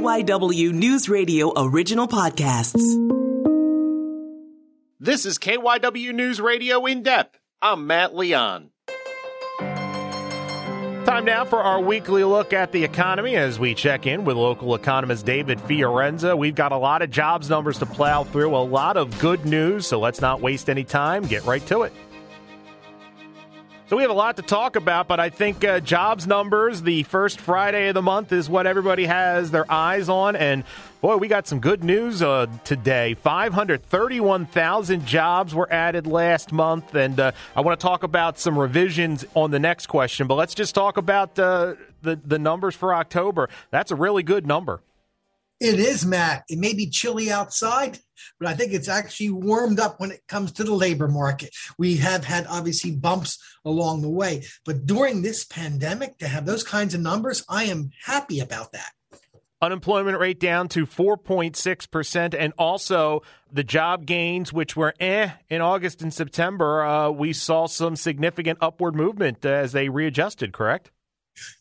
KYW News Radio original podcasts. This is KYW News Radio in depth. I'm Matt Leon. Time now for our weekly look at the economy as we check in with local economist David Fiorenza. We've got a lot of jobs numbers to plow through, a lot of good news, so let's not waste any time. Get right to it. So we have a lot to talk about, but I think uh, jobs numbers, the first Friday of the month, is what everybody has their eyes on. And boy, we got some good news uh, today. 531,000 jobs were added last month. And uh, I want to talk about some revisions on the next question, but let's just talk about uh, the, the numbers for October. That's a really good number. It is, Matt. It may be chilly outside, but I think it's actually warmed up when it comes to the labor market. We have had obviously bumps along the way, but during this pandemic, to have those kinds of numbers, I am happy about that. Unemployment rate down to 4.6%, and also the job gains, which were eh in August and September, uh, we saw some significant upward movement as they readjusted, correct?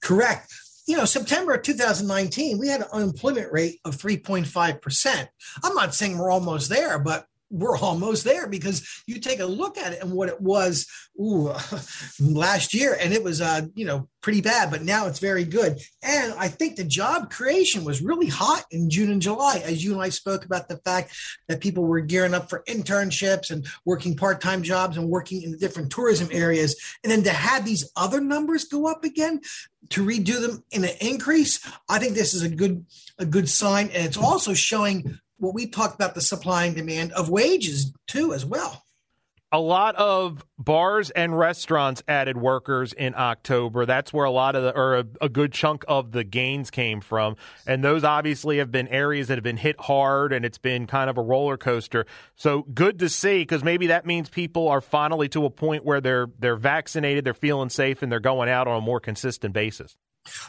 Correct you know, September of 2019, we had an unemployment rate of 3.5%. I'm not saying we're almost there, but we're almost there because you take a look at it and what it was ooh, last year and it was uh, you know pretty bad but now it's very good. And i think the job creation was really hot in june and july as you and i spoke about the fact that people were gearing up for internships and working part-time jobs and working in the different tourism areas. And then to have these other numbers go up again to redo them in an increase i think this is a good a good sign. And it's also showing what we talked about the supply and demand of wages too as well a lot of bars and restaurants added workers in October. That's where a lot of the, or a, a, good chunk of the gains came from. And those obviously have been areas that have been hit hard and it's been kind of a roller coaster. So good to see because maybe that means people are finally to a point where they're, they're vaccinated, they're feeling safe, and they're going out on a more consistent basis.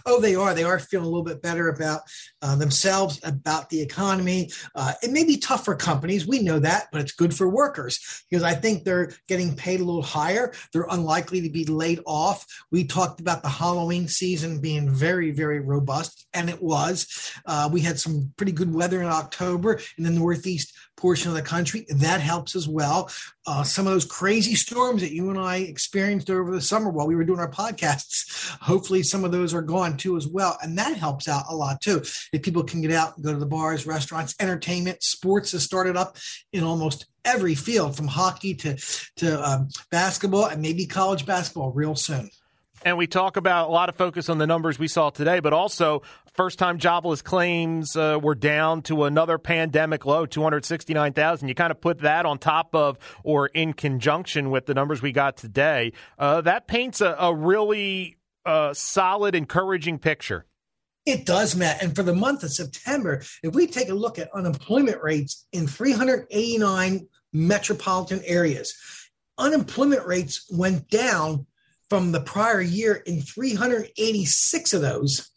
Oh, they are. They are feeling a little bit better about uh, themselves, about the economy. Uh, it may be tough for companies. We know that, but it's good for workers because I think they're getting paid a little higher. They're unlikely to be laid off. We talked about the Halloween season being very, very robust, and it was. Uh, we had some pretty good weather in October in the Northeast portion of the country. That helps as well. Uh, some of those crazy storms that you and I experienced over the summer while we were doing our podcasts, hopefully some of those are gone too as well. And that helps out a lot too. If people can get out and go to the bars, restaurants, entertainment, sports has started up in almost every field from hockey to, to um, basketball and maybe college basketball real soon. And we talk about a lot of focus on the numbers we saw today, but also first time jobless claims uh, were down to another pandemic low, 269,000. You kind of put that on top of or in conjunction with the numbers we got today. Uh, that paints a, a really uh, solid, encouraging picture. It does, Matt. And for the month of September, if we take a look at unemployment rates in 389 metropolitan areas, unemployment rates went down from the prior year in 386 of those.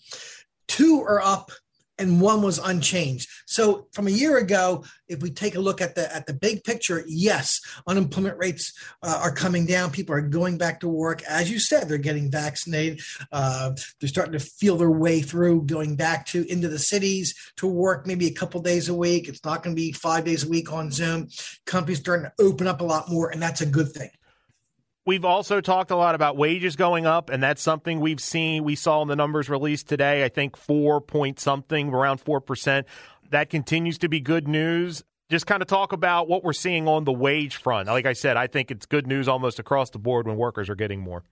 Two are up and one was unchanged. So from a year ago, if we take a look at the at the big picture, yes, unemployment rates uh, are coming down. People are going back to work, as you said. They're getting vaccinated. Uh, they're starting to feel their way through going back to into the cities to work, maybe a couple days a week. It's not going to be five days a week on Zoom. Companies starting to open up a lot more, and that's a good thing. We've also talked a lot about wages going up, and that's something we've seen. We saw in the numbers released today, I think four point something, around 4%. That continues to be good news. Just kind of talk about what we're seeing on the wage front. Like I said, I think it's good news almost across the board when workers are getting more.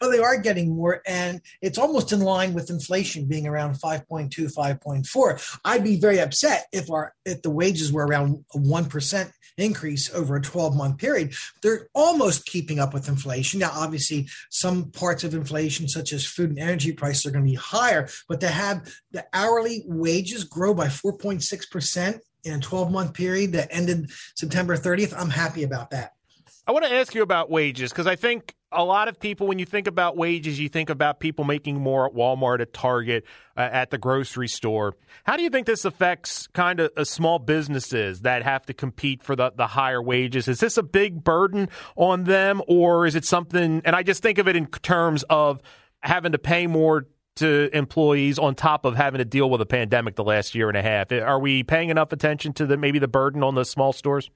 Well, they are getting more, and it's almost in line with inflation being around 5.2, 5.4. I'd be very upset if our if the wages were around a one percent increase over a 12 month period. They're almost keeping up with inflation. Now, obviously, some parts of inflation, such as food and energy prices, are going to be higher, but to have the hourly wages grow by 4.6 percent in a 12 month period that ended September 30th, I'm happy about that. I want to ask you about wages because I think a lot of people, when you think about wages, you think about people making more at Walmart, at Target, uh, at the grocery store. How do you think this affects kind of uh, small businesses that have to compete for the, the higher wages? Is this a big burden on them, or is it something? And I just think of it in terms of having to pay more to employees on top of having to deal with a pandemic the last year and a half? Are we paying enough attention to the maybe the burden on the small stores?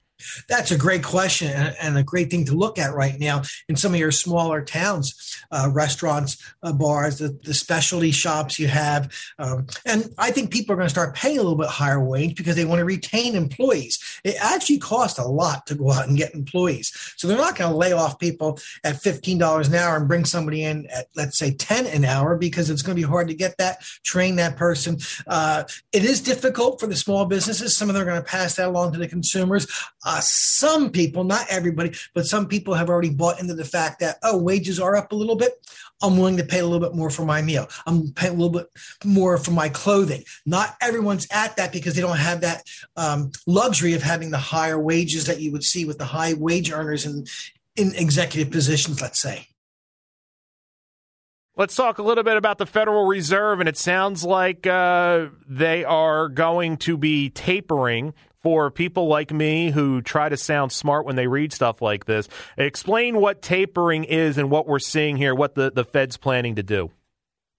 That's a great question and a great thing to look at right now in some of your smaller towns, uh, restaurants, uh, bars, the, the, specialty shops you have. Um, and I think people are going to start paying a little bit higher wage because they want to retain employees. It actually costs a lot to go out and get employees. So they're not going to lay off people at $15 an hour and bring somebody in at, let's say, 10 an hour because it's going to be hard to get that, train that person. Uh, it is difficult for the small businesses. Some of them are going to pass that along to the consumers. Uh, some people, not everybody, but some people have already bought into the fact that, oh, wages are up a little bit. I'm willing to pay a little bit more for my meal. I'm paying a little bit more for my clothing. Not everyone's at that because they don't have that um, luxury of having the higher wages that you would see with the high wage earners in, in executive positions, let's say. Let's talk a little bit about the Federal Reserve, and it sounds like uh, they are going to be tapering for people like me who try to sound smart when they read stuff like this. Explain what tapering is and what we're seeing here, what the, the Fed's planning to do.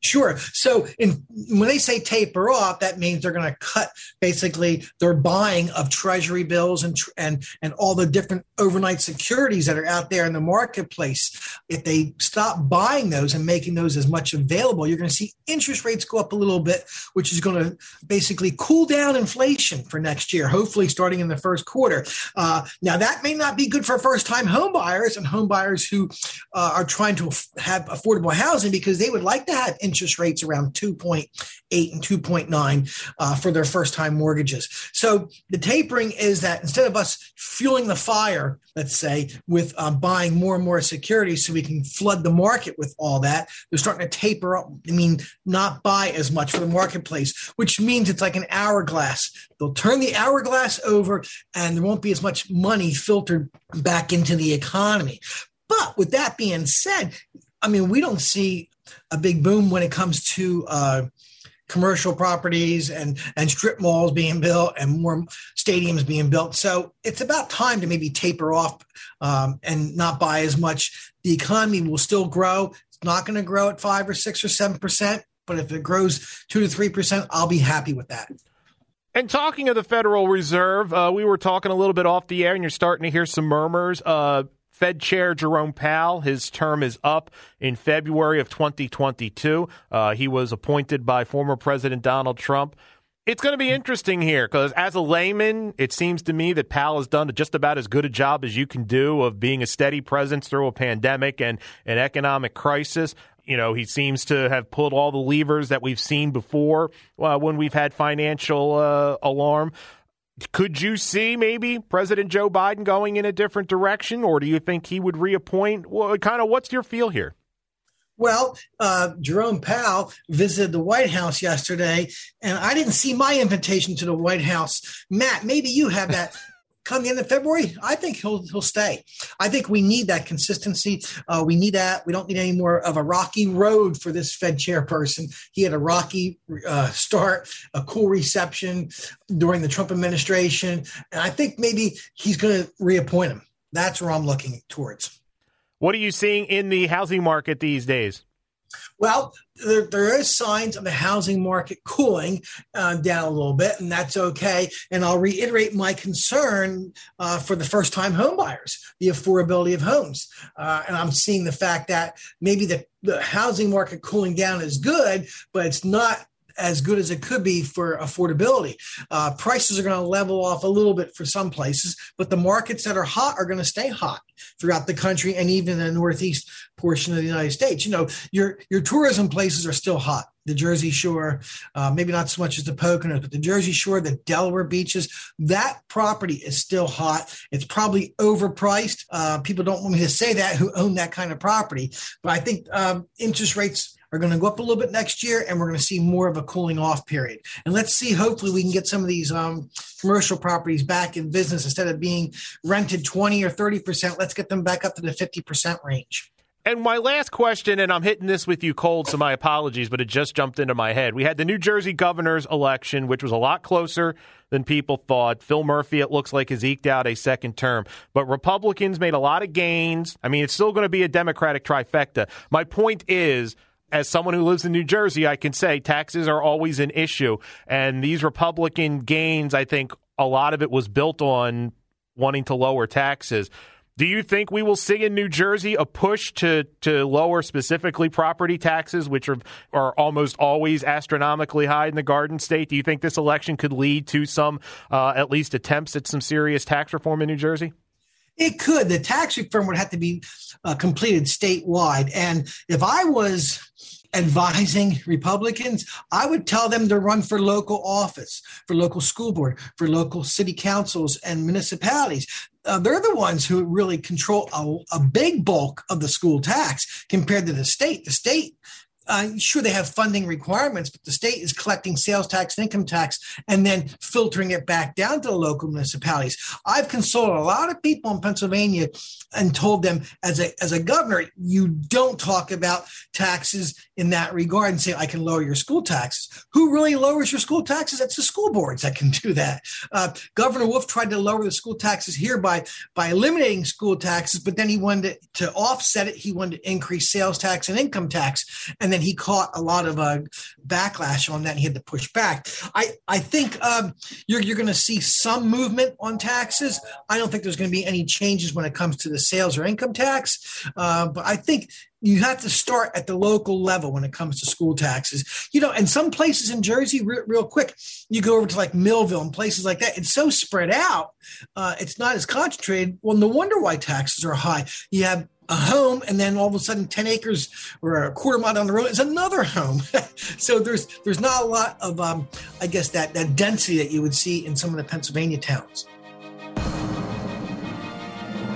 Sure. So in, when they say taper off, that means they're going to cut basically their buying of treasury bills and, and, and all the different overnight securities that are out there in the marketplace. If they stop buying those and making those as much available, you're going to see interest rates go up a little bit, which is going to basically cool down inflation for next year, hopefully starting in the first quarter. Uh, now that may not be good for first time home buyers and home buyers who uh, are trying to have affordable housing because they would like to have rates around 2.8 and 2.9 uh, for their first time mortgages. So the tapering is that instead of us fueling the fire, let's say, with um, buying more and more securities so we can flood the market with all that, they're starting to taper up. I mean, not buy as much for the marketplace, which means it's like an hourglass. They'll turn the hourglass over and there won't be as much money filtered back into the economy. But with that being said, I mean, we don't see a big boom when it comes to uh, commercial properties and and strip malls being built and more stadiums being built. So it's about time to maybe taper off um, and not buy as much. The economy will still grow. It's not going to grow at five or six or seven percent, but if it grows two to three percent, I'll be happy with that. And talking of the Federal Reserve, uh, we were talking a little bit off the air, and you're starting to hear some murmurs. Uh, Fed Chair Jerome Powell, his term is up in February of 2022. Uh, he was appointed by former President Donald Trump. It's going to be interesting here because, as a layman, it seems to me that Powell has done just about as good a job as you can do of being a steady presence through a pandemic and an economic crisis. You know, he seems to have pulled all the levers that we've seen before uh, when we've had financial uh, alarm. Could you see maybe President Joe Biden going in a different direction, or do you think he would reappoint? Well, kind of, what's your feel here? Well, uh, Jerome Powell visited the White House yesterday, and I didn't see my invitation to the White House. Matt, maybe you have that come the end of February, I think he'll he'll stay. I think we need that consistency. Uh, we need that. We don't need any more of a rocky road for this Fed chairperson. He had a rocky uh, start, a cool reception during the Trump administration, and I think maybe he's going to reappoint him. That's where I'm looking towards. What are you seeing in the housing market these days? Well, there, there is signs of the housing market cooling uh, down a little bit, and that's okay. And I'll reiterate my concern uh, for the first time home buyers, the affordability of homes. Uh, and I'm seeing the fact that maybe the, the housing market cooling down is good, but it's not as good as it could be for affordability. Uh, prices are going to level off a little bit for some places, but the markets that are hot are going to stay hot throughout the country and even in the northeast portion of the United States. You know, your your tourism places are still hot. The Jersey Shore, uh, maybe not so much as the Poconos, but the Jersey Shore, the Delaware beaches, that property is still hot. It's probably overpriced. Uh, people don't want me to say that who own that kind of property, but I think um, interest rates are going to go up a little bit next year, and we're going to see more of a cooling off period. And let's see, hopefully, we can get some of these um, commercial properties back in business instead of being rented 20 or 30%. Let's get them back up to the 50% range. And my last question, and I'm hitting this with you cold, so my apologies, but it just jumped into my head. We had the New Jersey governor's election, which was a lot closer than people thought. Phil Murphy, it looks like, has eked out a second term. But Republicans made a lot of gains. I mean, it's still going to be a Democratic trifecta. My point is, as someone who lives in New Jersey, I can say taxes are always an issue. And these Republican gains, I think a lot of it was built on wanting to lower taxes. Do you think we will see in New Jersey a push to, to lower specifically property taxes, which are, are almost always astronomically high in the Garden State? Do you think this election could lead to some, uh, at least attempts at some serious tax reform in New Jersey? It could. The tax reform would have to be uh, completed statewide. And if I was advising Republicans, I would tell them to run for local office, for local school board, for local city councils and municipalities. Uh, they're the ones who really control a, a big bulk of the school tax compared to the state. The state uh, sure they have funding requirements, but the state is collecting sales tax and income tax and then filtering it back down to the local municipalities. I've consulted a lot of people in Pennsylvania and told them as a as a governor, you don't talk about taxes in that regard and say I can lower your school taxes. Who really lowers your school taxes? It's the school boards that can do that. Uh, Governor Wolf tried to lower the school taxes here by by eliminating school taxes, but then he wanted to, to offset it. He wanted to increase sales tax and income tax, and then he caught a lot of uh, backlash on that. And he had to push back. I I think um, you're you're going to see some movement on taxes. I don't think there's going to be any changes when it comes to the sales or income tax, uh, but I think you have to start at the local level when it comes to school taxes. You know, and some places in Jersey, re- real quick, you go over to like Millville and places like that. It's so spread out. Uh, it's not as concentrated. Well, no wonder why taxes are high. You have a home and then all of a sudden 10 acres or a quarter mile down the road is another home so there's there's not a lot of um, i guess that that density that you would see in some of the pennsylvania towns